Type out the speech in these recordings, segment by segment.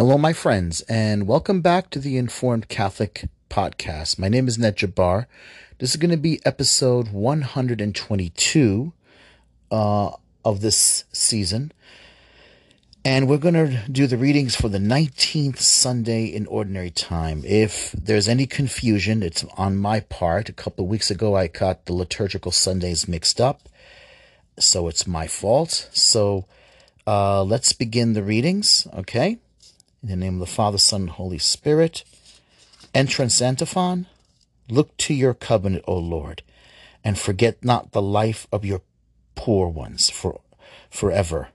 Hello, my friends, and welcome back to the Informed Catholic podcast. My name is Ned Jabbar. This is going to be episode 122 uh, of this season. And we're going to do the readings for the 19th Sunday in Ordinary Time. If there's any confusion, it's on my part. A couple of weeks ago, I got the liturgical Sundays mixed up, so it's my fault. So uh, let's begin the readings, okay? In the name of the Father, Son, and Holy Spirit. Entrance Antiphon. Look to your covenant, O Lord, and forget not the life of your poor ones for forever.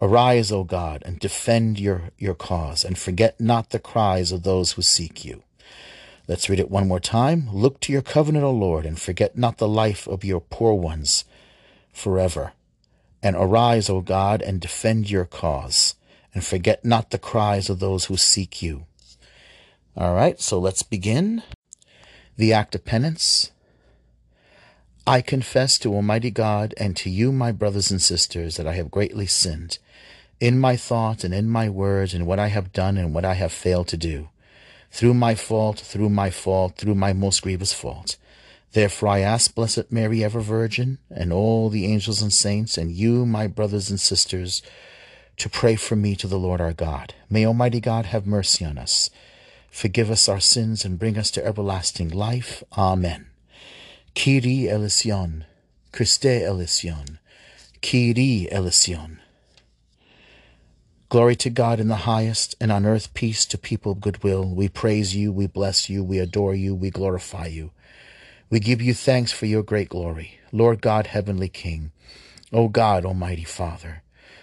Arise, O God, and defend your, your cause, and forget not the cries of those who seek you. Let's read it one more time. Look to your covenant, O Lord, and forget not the life of your poor ones forever. And arise, O God, and defend your cause and forget not the cries of those who seek you. All right, so let's begin. The act of penance. I confess to Almighty God and to you, my brothers and sisters, that I have greatly sinned in my thought and in my words, and what I have done and what I have failed to do. Through my fault, through my fault, through my most grievous fault. Therefore I ask Blessed Mary, ever Virgin, and all the angels and saints, and you, my brothers and sisters, to pray for me to the Lord our God. May Almighty God have mercy on us, forgive us our sins, and bring us to everlasting life. Amen. Kyrie eleison, Christe eleison, Kyrie eleison. Glory to God in the highest, and on earth peace to people of goodwill. We praise you, we bless you, we adore you, we glorify you. We give you thanks for your great glory, Lord God, heavenly King, O God, Almighty Father.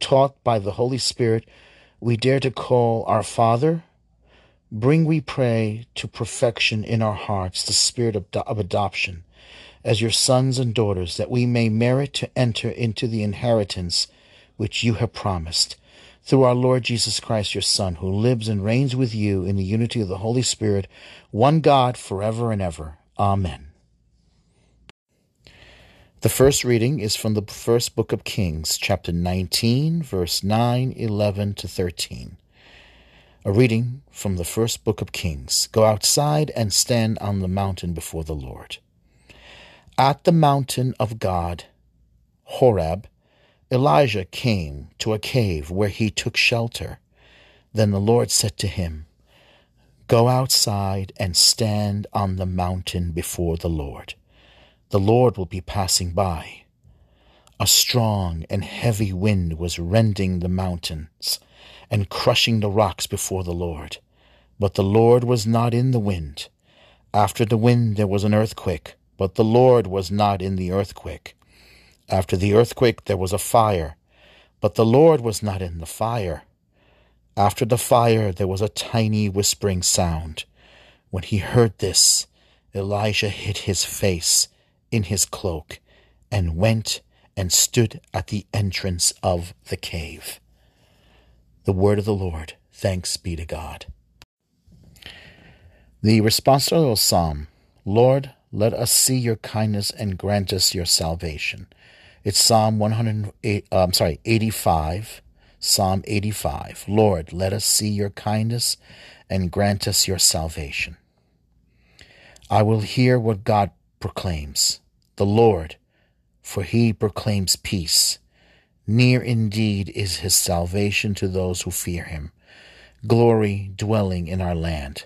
taught by the Holy Spirit, we dare to call our Father. Bring, we pray, to perfection in our hearts the spirit of, of adoption as your sons and daughters, that we may merit to enter into the inheritance which you have promised. Through our Lord Jesus Christ, your Son, who lives and reigns with you in the unity of the Holy Spirit, one God, forever and ever. Amen. The first reading is from the first book of Kings, chapter 19, verse 9, 11 to 13. A reading from the first book of Kings. Go outside and stand on the mountain before the Lord. At the mountain of God, Horeb, Elijah came to a cave where he took shelter. Then the Lord said to him, Go outside and stand on the mountain before the Lord the Lord will be passing by. A strong and heavy wind was rending the mountains and crushing the rocks before the Lord. But the Lord was not in the wind. After the wind there was an earthquake, but the Lord was not in the earthquake. After the earthquake there was a fire, but the Lord was not in the fire. After the fire there was a tiny whispering sound. When he heard this, Elijah hid his face in his cloak and went and stood at the entrance of the cave. The word of the Lord. Thanks be to God. The responsorial psalm Lord, let us see your kindness and grant us your salvation. It's Psalm 108, uh, I'm sorry, 85. Psalm 85. Lord, let us see your kindness and grant us your salvation. I will hear what God proclaims, the Lord, for he proclaims peace. Near indeed is his salvation to those who fear him, glory dwelling in our land.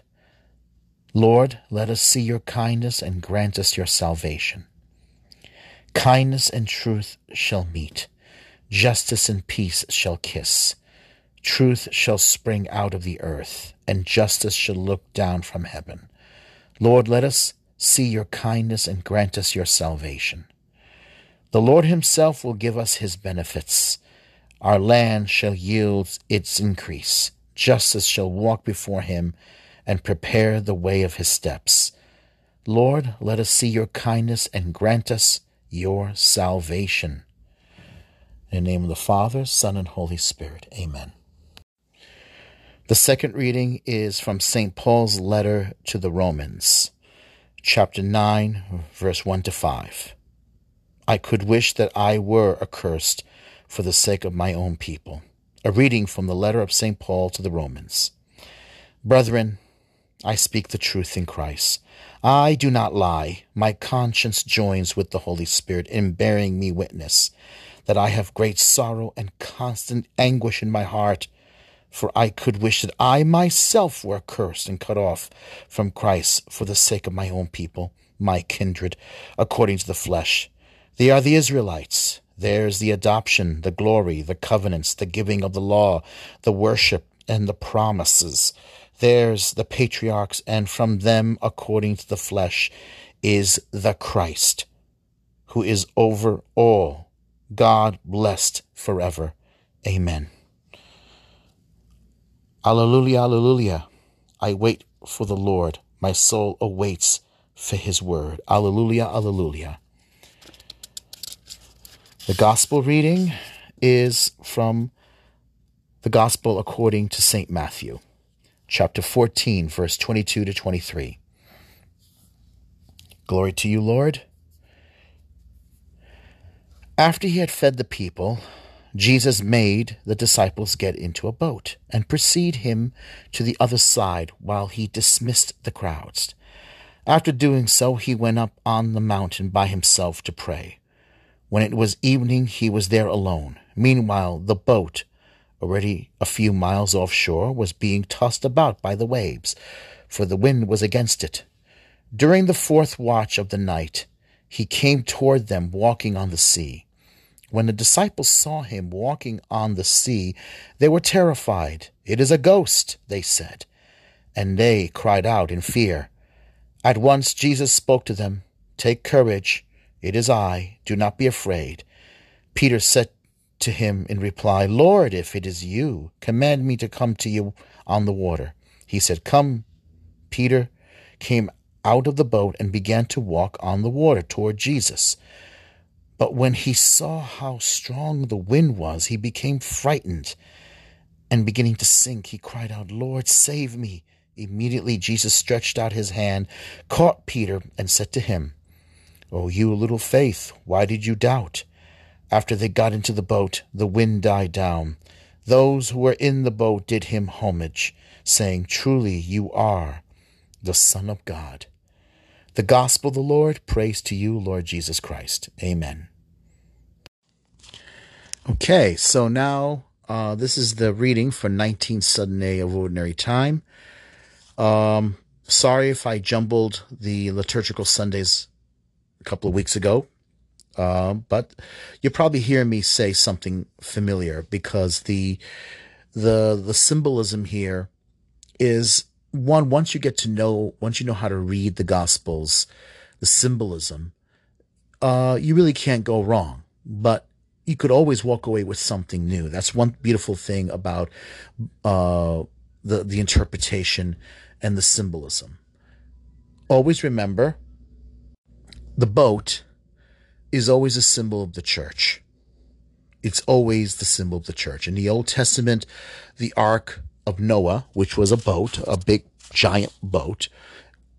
Lord, let us see your kindness and grant us your salvation. Kindness and truth shall meet, justice and peace shall kiss. Truth shall spring out of the earth, and justice shall look down from heaven. Lord, let us see your kindness and grant us your salvation. The Lord Himself will give us His benefits. Our land shall yield its increase. justice shall walk before him and prepare the way of his steps. Lord, let us see your kindness and grant us your salvation. In the name of the Father, Son, and Holy Spirit. Amen. The second reading is from St. Paul's letter to the Romans, chapter 9, verse 1 to 5. I could wish that I were accursed for the sake of my own people. A reading from the letter of St. Paul to the Romans. Brethren, I speak the truth in Christ. I do not lie. My conscience joins with the Holy Spirit in bearing me witness that I have great sorrow and constant anguish in my heart. For I could wish that I myself were cursed and cut off from Christ for the sake of my own people, my kindred, according to the flesh. They are the Israelites. Theirs the adoption, the glory, the covenants, the giving of the law, the worship, and the promises. Theirs the patriarchs, and from them, according to the flesh, is the Christ, who is over all, God blessed forever. Amen. Alleluia, alleluia. I wait for the Lord. My soul awaits for his word. Alleluia, alleluia. The gospel reading is from the gospel according to St. Matthew chapter 14, verse 22 to 23. Glory to you, Lord. After he had fed the people, Jesus made the disciples get into a boat and precede him to the other side while he dismissed the crowds. After doing so, he went up on the mountain by himself to pray. When it was evening, he was there alone. Meanwhile, the boat already a few miles offshore, was being tossed about by the waves, for the wind was against it. During the fourth watch of the night, he came toward them walking on the sea. When the disciples saw him walking on the sea, they were terrified. It is a ghost, they said. And they cried out in fear. At once Jesus spoke to them, Take courage, it is I, do not be afraid. Peter said to him in reply, Lord, if it is you, command me to come to you on the water. He said, Come. Peter came out of the boat and began to walk on the water toward Jesus. But when he saw how strong the wind was, he became frightened and beginning to sink, he cried out, Lord, save me. Immediately Jesus stretched out his hand, caught Peter, and said to him, O you little faith, why did you doubt? After they got into the boat, the wind died down. Those who were in the boat did him homage, saying, Truly you are the Son of God. The Gospel of the Lord, praise to you, Lord Jesus Christ. Amen. Okay, so now uh, this is the reading for 19th Sunday of Ordinary Time. Um, sorry if I jumbled the liturgical Sundays a couple of weeks ago. Uh, but you probably hear me say something familiar because the the the symbolism here is one once you get to know once you know how to read the gospels the symbolism uh, you really can't go wrong but you could always walk away with something new that's one beautiful thing about uh, the the interpretation and the symbolism always remember the boat is always a symbol of the church. It's always the symbol of the church. In the Old Testament, the Ark of Noah, which was a boat, a big giant boat,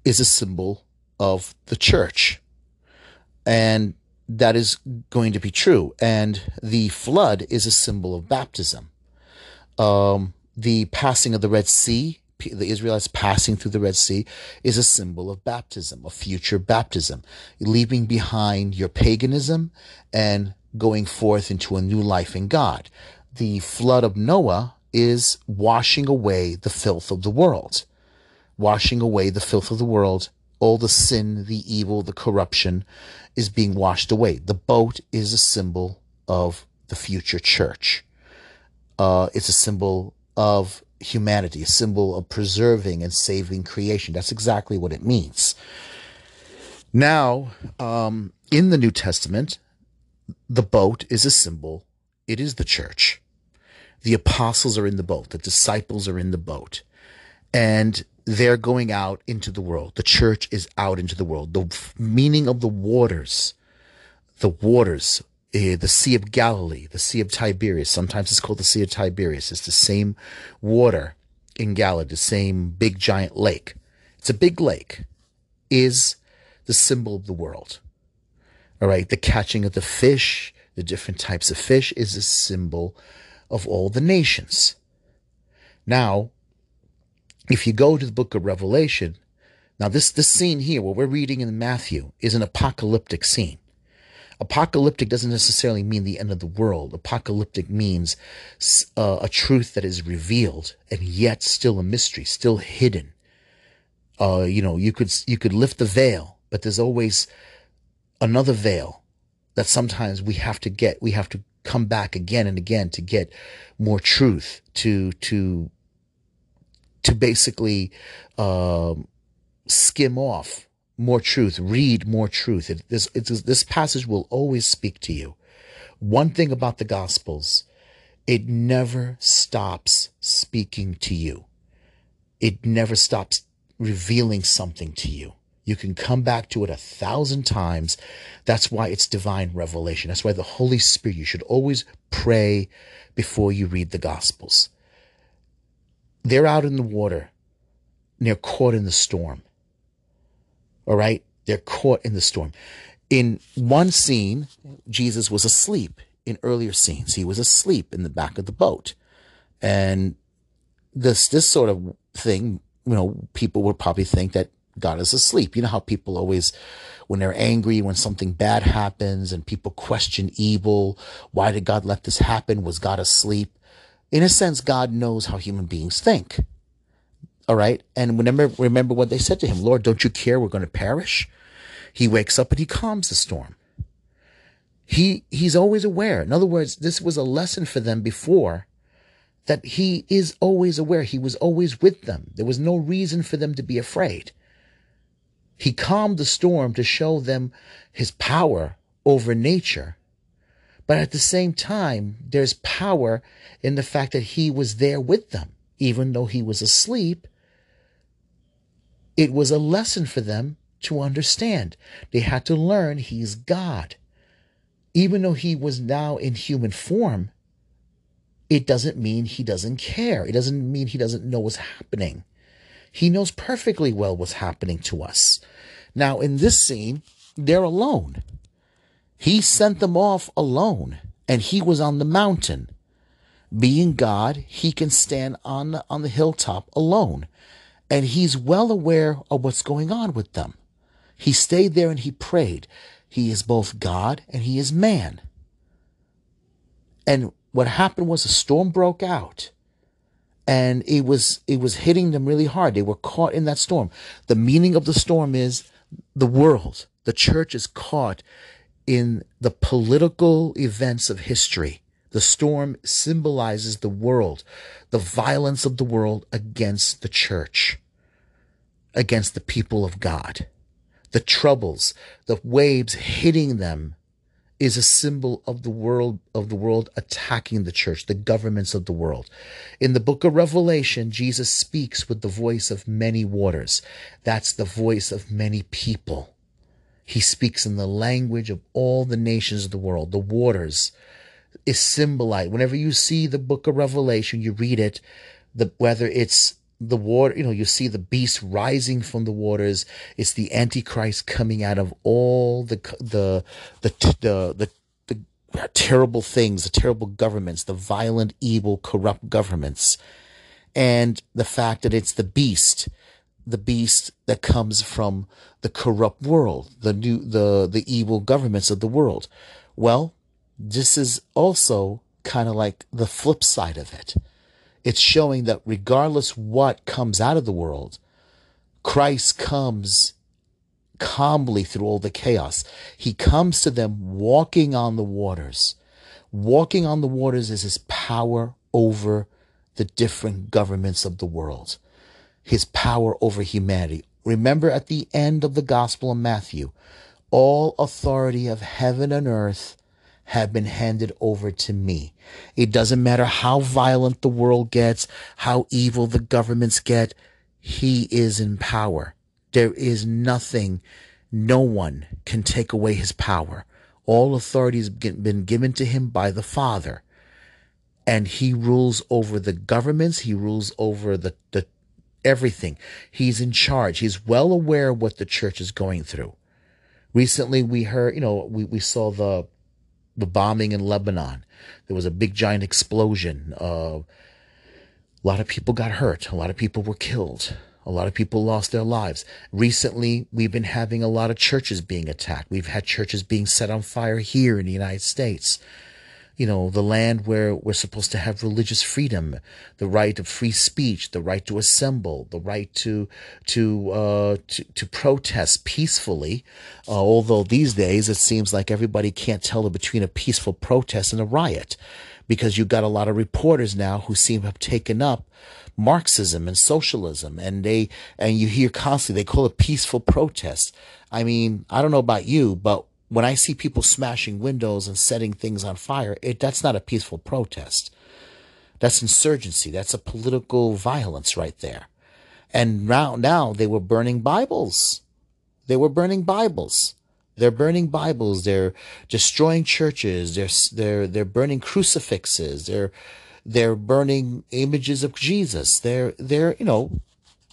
is a symbol of the church. And that is going to be true. And the flood is a symbol of baptism. Um, the passing of the Red Sea the Israelites passing through the Red Sea is a symbol of baptism, of future baptism, leaving behind your paganism and going forth into a new life in God. The flood of Noah is washing away the filth of the world, washing away the filth of the world. All the sin, the evil, the corruption is being washed away. The boat is a symbol of the future church. Uh, it's a symbol of humanity, a symbol of preserving and saving creation. That's exactly what it means. Now, um, in the New Testament, the boat is a symbol, it is the church. The apostles are in the boat, the disciples are in the boat, and they're going out into the world. The church is out into the world. The meaning of the waters, the waters, uh, the Sea of Galilee, the Sea of Tiberias. Sometimes it's called the Sea of Tiberias. It's the same water in Galilee, the same big giant lake. It's a big lake, is the symbol of the world. All right. The catching of the fish, the different types of fish is a symbol of all the nations. Now, if you go to the book of Revelation, now this, this scene here, what we're reading in Matthew, is an apocalyptic scene. Apocalyptic doesn't necessarily mean the end of the world. Apocalyptic means uh, a truth that is revealed and yet still a mystery, still hidden. Uh, you know, you could you could lift the veil, but there's always another veil that sometimes we have to get. We have to come back again and again to get more truth to to to basically um, skim off more truth, read more truth. It, this, this passage will always speak to you. One thing about the Gospels, it never stops speaking to you. It never stops revealing something to you. You can come back to it a thousand times. That's why it's divine revelation. That's why the Holy Spirit, you should always pray before you read the Gospels. They're out in the water and they're caught in the storm. All right. They're caught in the storm. In one scene, Jesus was asleep. In earlier scenes, he was asleep in the back of the boat. And this, this sort of thing, you know, people would probably think that God is asleep. You know how people always, when they're angry, when something bad happens and people question evil, why did God let this happen? Was God asleep? In a sense, God knows how human beings think. All right. And remember, remember what they said to him, Lord, don't you care? We're going to perish. He wakes up and he calms the storm. He, he's always aware. In other words, this was a lesson for them before that he is always aware. He was always with them. There was no reason for them to be afraid. He calmed the storm to show them his power over nature. But at the same time, there's power in the fact that he was there with them. Even though he was asleep, it was a lesson for them to understand. They had to learn he's God. Even though he was now in human form, it doesn't mean he doesn't care. It doesn't mean he doesn't know what's happening. He knows perfectly well what's happening to us. Now, in this scene, they're alone. He sent them off alone, and he was on the mountain. Being God, he can stand on the, on the hilltop alone and he's well aware of what's going on with them. He stayed there and he prayed. He is both God and he is man. And what happened was a storm broke out and it was it was hitting them really hard. They were caught in that storm. The meaning of the storm is the world. The church is caught in the political events of history. The storm symbolizes the world, the violence of the world against the church, against the people of God. The troubles, the waves hitting them is a symbol of the world of the world attacking the church, the governments of the world. In the book of Revelation, Jesus speaks with the voice of many waters. That's the voice of many people. He speaks in the language of all the nations of the world, the waters, is symbolized. Whenever you see the book of Revelation, you read it, the, whether it's the water, you know, you see the beast rising from the waters. It's the Antichrist coming out of all the, the, the, the, the, the terrible things, the terrible governments, the violent, evil, corrupt governments. And the fact that it's the beast, the beast that comes from the corrupt world, the new, the, the evil governments of the world. Well, this is also kind of like the flip side of it. It's showing that regardless what comes out of the world, Christ comes calmly through all the chaos. He comes to them walking on the waters. Walking on the waters is his power over the different governments of the world, his power over humanity. Remember at the end of the Gospel of Matthew, all authority of heaven and earth have been handed over to me. It doesn't matter how violent the world gets, how evil the governments get. He is in power. There is nothing, no one can take away his power. All authority has been given to him by the Father. And he rules over the governments. He rules over the, the everything. He's in charge. He's well aware of what the church is going through. Recently, we heard, you know, we, we saw the the bombing in Lebanon. There was a big giant explosion. Uh, a lot of people got hurt. A lot of people were killed. A lot of people lost their lives. Recently, we've been having a lot of churches being attacked. We've had churches being set on fire here in the United States you know, the land where we're supposed to have religious freedom, the right of free speech, the right to assemble, the right to to uh, to, to protest peacefully. Uh, although these days it seems like everybody can't tell the between a peaceful protest and a riot, because you've got a lot of reporters now who seem to have taken up Marxism and socialism, and they and you hear constantly they call it peaceful protest. I mean, I don't know about you, but when I see people smashing windows and setting things on fire, it, that's not a peaceful protest. That's insurgency. That's a political violence right there. And now, now they were burning Bibles. They were burning Bibles. They're burning Bibles. They're destroying churches. They're they're they're burning crucifixes. They're they're burning images of Jesus. They're they're you know,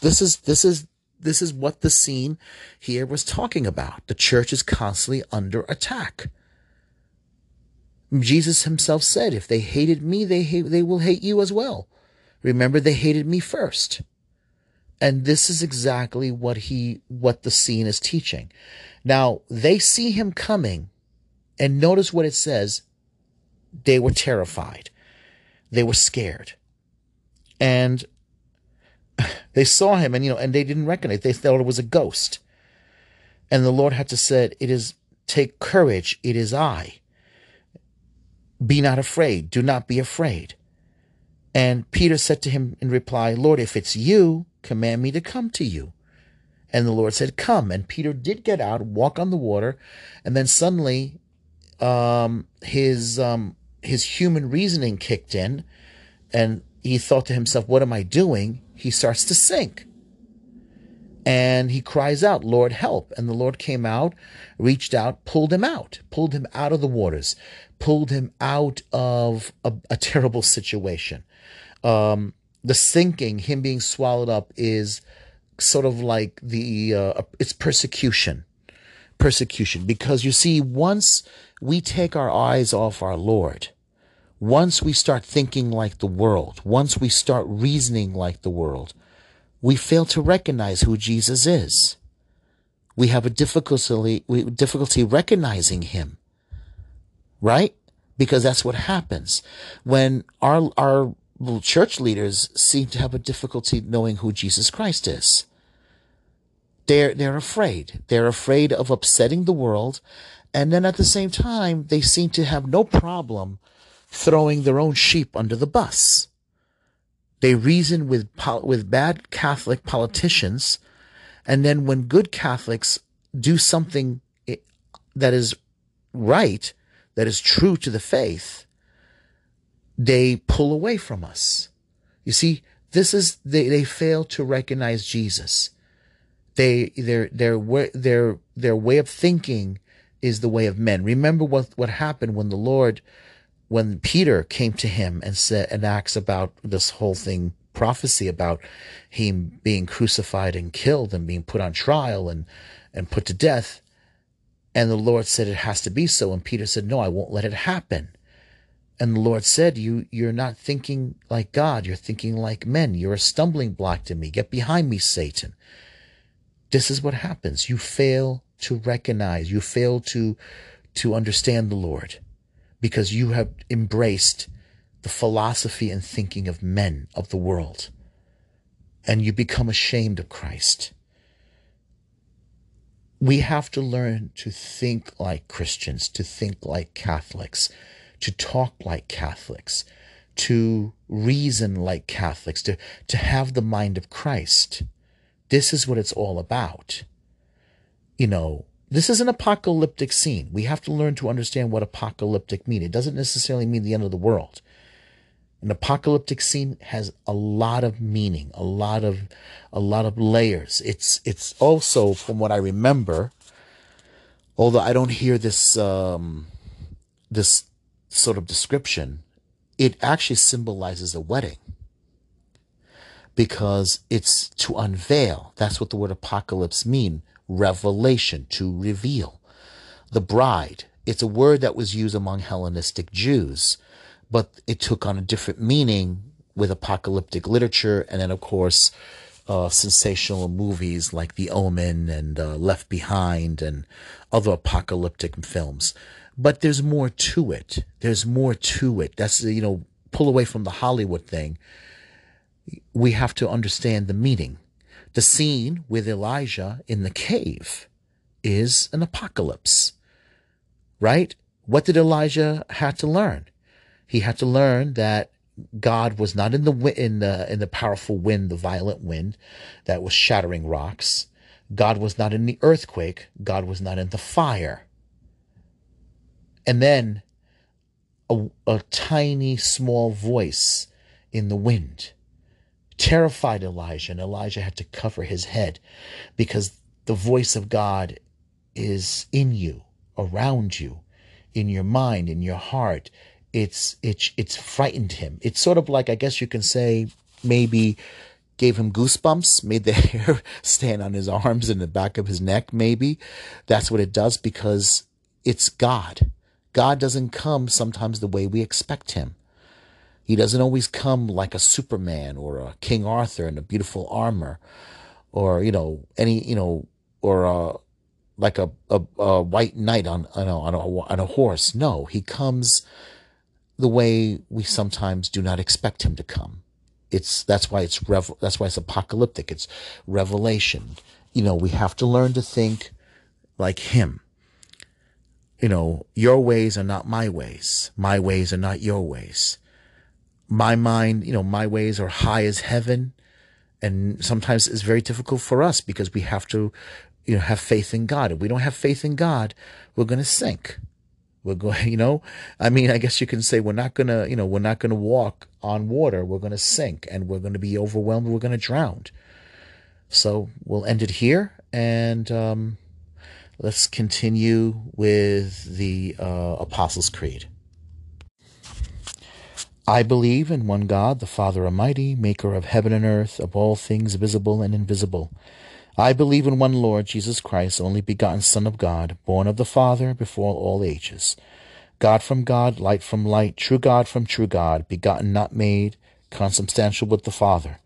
this is this is this is what the scene here was talking about. The church is constantly under attack. Jesus himself said, if they hated me, they hate, they will hate you as well. Remember, they hated me first. And this is exactly what he, what the scene is teaching. Now, they see him coming and notice what it says. They were terrified. They were scared. And they saw him and, you know, and they didn't recognize, they thought it was a ghost. And the Lord had to say, it is, take courage. It is I. Be not afraid. Do not be afraid. And Peter said to him in reply, Lord, if it's you, command me to come to you. And the Lord said, Come. And Peter did get out, walk on the water, and then suddenly um, his um, his human reasoning kicked in, and he thought to himself, What am I doing? he starts to sink. And he cries out, Lord, help. And the Lord came out, reached out, pulled him out, pulled him out of the waters, pulled him out of a, a terrible situation. Um, the sinking, him being swallowed up, is sort of like the, uh, it's persecution. Persecution. Because you see, once we take our eyes off our Lord, once we start thinking like the world, once we start reasoning like the world, we fail to recognize who Jesus is. We have a difficulty, difficulty recognizing him, right? Because that's what happens when our, our church leaders seem to have a difficulty knowing who Jesus Christ is. They're, they're afraid. They're afraid of upsetting the world. And then at the same time, they seem to have no problem throwing their own sheep under the bus. They reason with, with bad Catholic politicians, and then when good Catholics do something eh, that is right, that is true to the faith, they pull away from us. You see, this is they, they fail to recognize Jesus. They their their their their way of thinking is the way of men. Remember what what happened when the Lord when Peter came to him and said and asked about this whole thing prophecy about him being crucified and killed and being put on trial and and put to death. And the Lord said it has to be so. And Peter said no I won't let it happen. And the Lord said you you're not thinking like God. You're thinking like men. You're a stumbling block to me. Get behind me Satan. This is what happens. You fail to recognize. You fail to to understand the Lord because you have embraced the philosophy and thinking of men of the world and you become ashamed of Christ. We have to learn to think like Christians, to think like Catholics, to talk like Catholics, to reason like Catholics, to, to have the mind of Christ. This is what it's all about. You know, this is an apocalyptic scene. We have to learn to understand what apocalyptic mean. It doesn't necessarily mean the end of the world. An apocalyptic scene has a lot of meaning, a lot of a lot of layers. It's it's also, from what I remember, although I don't hear this um, this sort of description, it actually symbolizes a wedding because it's to unveil. That's what the word apocalypse mean. Revelation, to reveal. The bride. It's a word that was used among Hellenistic Jews, but it took on a different meaning with apocalyptic literature, and then of course, uh, sensational movies like The Omen and uh, Left Behind and other apocalyptic films. But there's more to it. There's more to it. That's you know, pull away from the Hollywood thing we have to understand the meaning. The scene with Elijah in the cave is an apocalypse, right? What did Elijah have to learn? He had to learn that God was not in the in the in the powerful wind, the violent wind that was shattering rocks. God was not in the earthquake. God was not in the fire. And then a, a tiny small voice in the wind terrified Elijah, and Elijah had to cover his head because the voice of God is in you, around you, in your mind, in your heart. It's it's it's frightened him. It's sort of like I guess you can say maybe gave him goosebumps, made the hair stand on his arms and the back of his neck, maybe. That's what it does because it's God. God doesn't come sometimes the way we expect him. He doesn't always come like a Superman or a King Arthur in a beautiful armor, or you know any you know or a like a, a, a white knight on on a, on a on a horse. No, he comes the way we sometimes do not expect him to come. It's that's why it's rev, that's why it's apocalyptic. It's revelation. You know, we have to learn to think like him. You know, your ways are not my ways. My ways are not your ways my mind, you know, my ways are high as heaven. And sometimes it's very difficult for us because we have to, you know, have faith in God. If we don't have faith in God, we're going to sink. We're going, you know, I mean, I guess you can say we're not going to, you know, we're not going to walk on water. We're going to sink and we're going to be overwhelmed. We're going to drown. So we'll end it here and um, let's continue with the uh, Apostles' Creed. I believe in one God, the Father Almighty, maker of heaven and earth, of all things visible and invisible. I believe in one Lord, Jesus Christ, only begotten Son of God, born of the Father before all ages. God from God, light from light, true God from true God, begotten not made, consubstantial with the Father.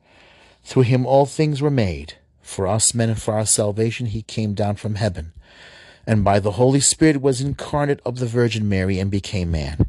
Through him all things were made. For us men and for our salvation he came down from heaven, and by the Holy Spirit was incarnate of the Virgin Mary and became man.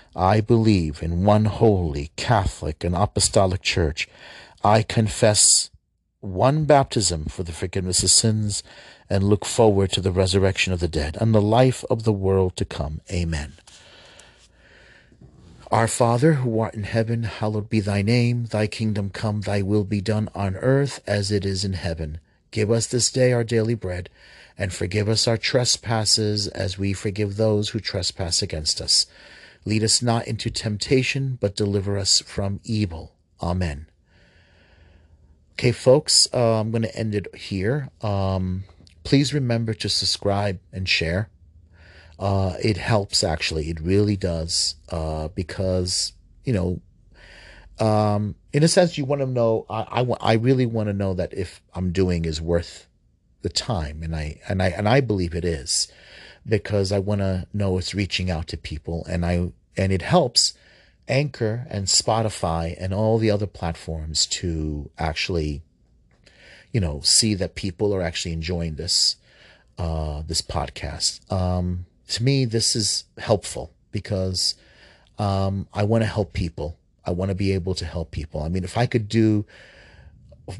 I believe in one holy, Catholic, and Apostolic Church. I confess one baptism for the forgiveness of sins and look forward to the resurrection of the dead and the life of the world to come. Amen. Our Father, who art in heaven, hallowed be thy name. Thy kingdom come, thy will be done on earth as it is in heaven. Give us this day our daily bread, and forgive us our trespasses as we forgive those who trespass against us Lead us not into temptation, but deliver us from evil. Amen. Okay, folks, uh, I'm going to end it here. Um, please remember to subscribe and share. Uh, it helps, actually. It really does. Uh, because, you know, um, in a sense, you want to know, I, I, I really want to know that if I'm doing is worth the time. And I, and I, and I believe it is because I want to know it's reaching out to people and I and it helps Anchor and Spotify and all the other platforms to actually you know see that people are actually enjoying this uh, this podcast. Um, to me, this is helpful because um, I want to help people. I want to be able to help people. I mean, if I could do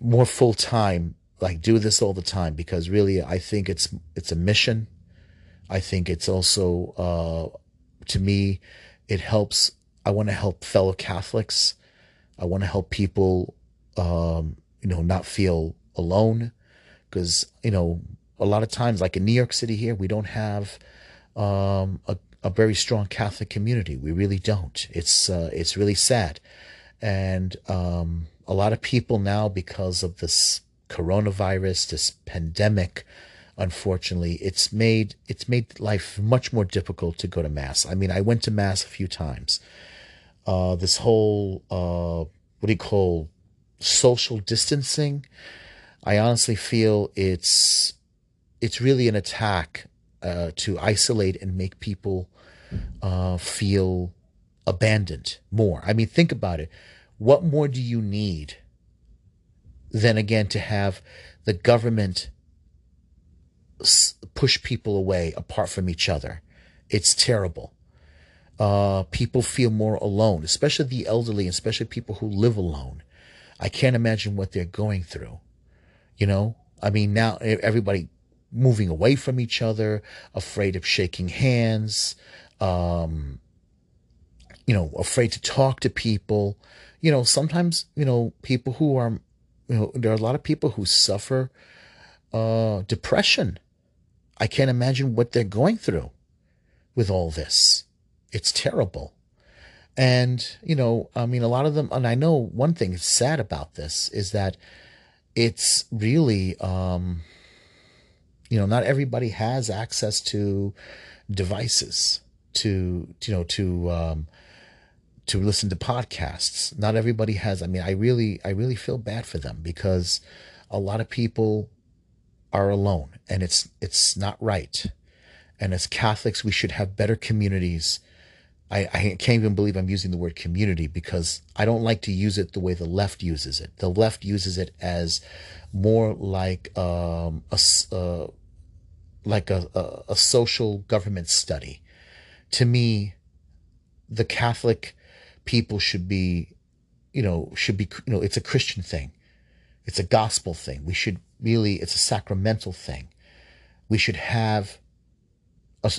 more full time, like do this all the time, because really, I think it's it's a mission. I think it's also, uh, to me, it helps. I want to help fellow Catholics. I want to help people, um, you know, not feel alone, because you know, a lot of times, like in New York City here, we don't have um, a, a very strong Catholic community. We really don't. It's uh, it's really sad, and um, a lot of people now, because of this coronavirus, this pandemic, unfortunately, it's made it's made life much more difficult to go to mass. I mean, I went to mass a few times. Uh, this whole uh, what do you call social distancing? I honestly feel it's it's really an attack uh, to isolate and make people uh, feel abandoned more. I mean, think about it. What more do you need than again to have the government push people away apart from each other. It's terrible. Uh, people feel more alone, especially the elderly, especially people who live alone. I can't imagine what they're going through. You know, I mean, now everybody moving away from each other, afraid of shaking hands, um, you know, afraid to talk to people. You know, sometimes, you know, people who are, you know, there are a lot of people who suffer uh, depression I can't imagine what they're going through with all this. It's terrible. And, you know, I mean, a lot of them, and I know one thing that's sad about this is that it's really, um, you know, not everybody has access to devices to, you know, to, um, to listen to podcasts. Not everybody has. I mean, I really, I really feel bad for them because a lot of people are alone and it's it's not right. And as Catholics, we should have better communities. I, I can't even believe I'm using the word community because I don't like to use it the way the left uses it. The left uses it as more like um, a uh, like a, a, a social government study. To me, the Catholic people should be, you know, should be, you know, it's a Christian thing. It's a gospel thing. We should really, it's a sacramental thing. We should have,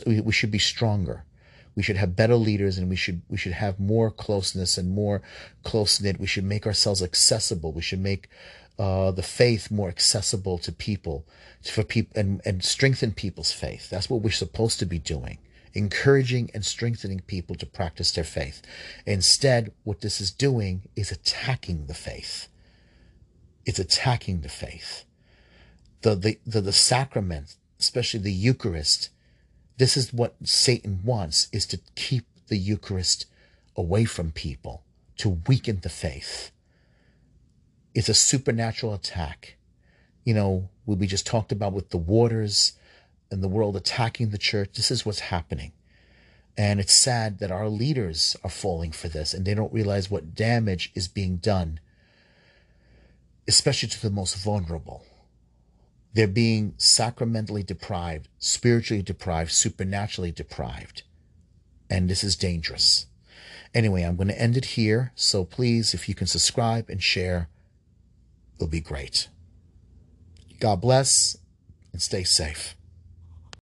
we should be stronger. We should have better leaders and we should, we should have more closeness and more close knit. We should make ourselves accessible. We should make, uh, the faith more accessible to people, for people, and, and strengthen people's faith. That's what we're supposed to be doing encouraging and strengthening people to practice their faith. Instead, what this is doing is attacking the faith. It's attacking the faith the, the, the, the sacrament, especially the Eucharist, this is what Satan wants, is to keep the Eucharist away from people, to weaken the faith. It's a supernatural attack. You know, what we just talked about with the waters and the world attacking the church. This is what's happening. And it's sad that our leaders are falling for this and they don't realize what damage is being done, especially to the most vulnerable. They're being sacramentally deprived, spiritually deprived, supernaturally deprived. And this is dangerous. Anyway, I'm going to end it here. So please, if you can subscribe and share, it'll be great. God bless and stay safe.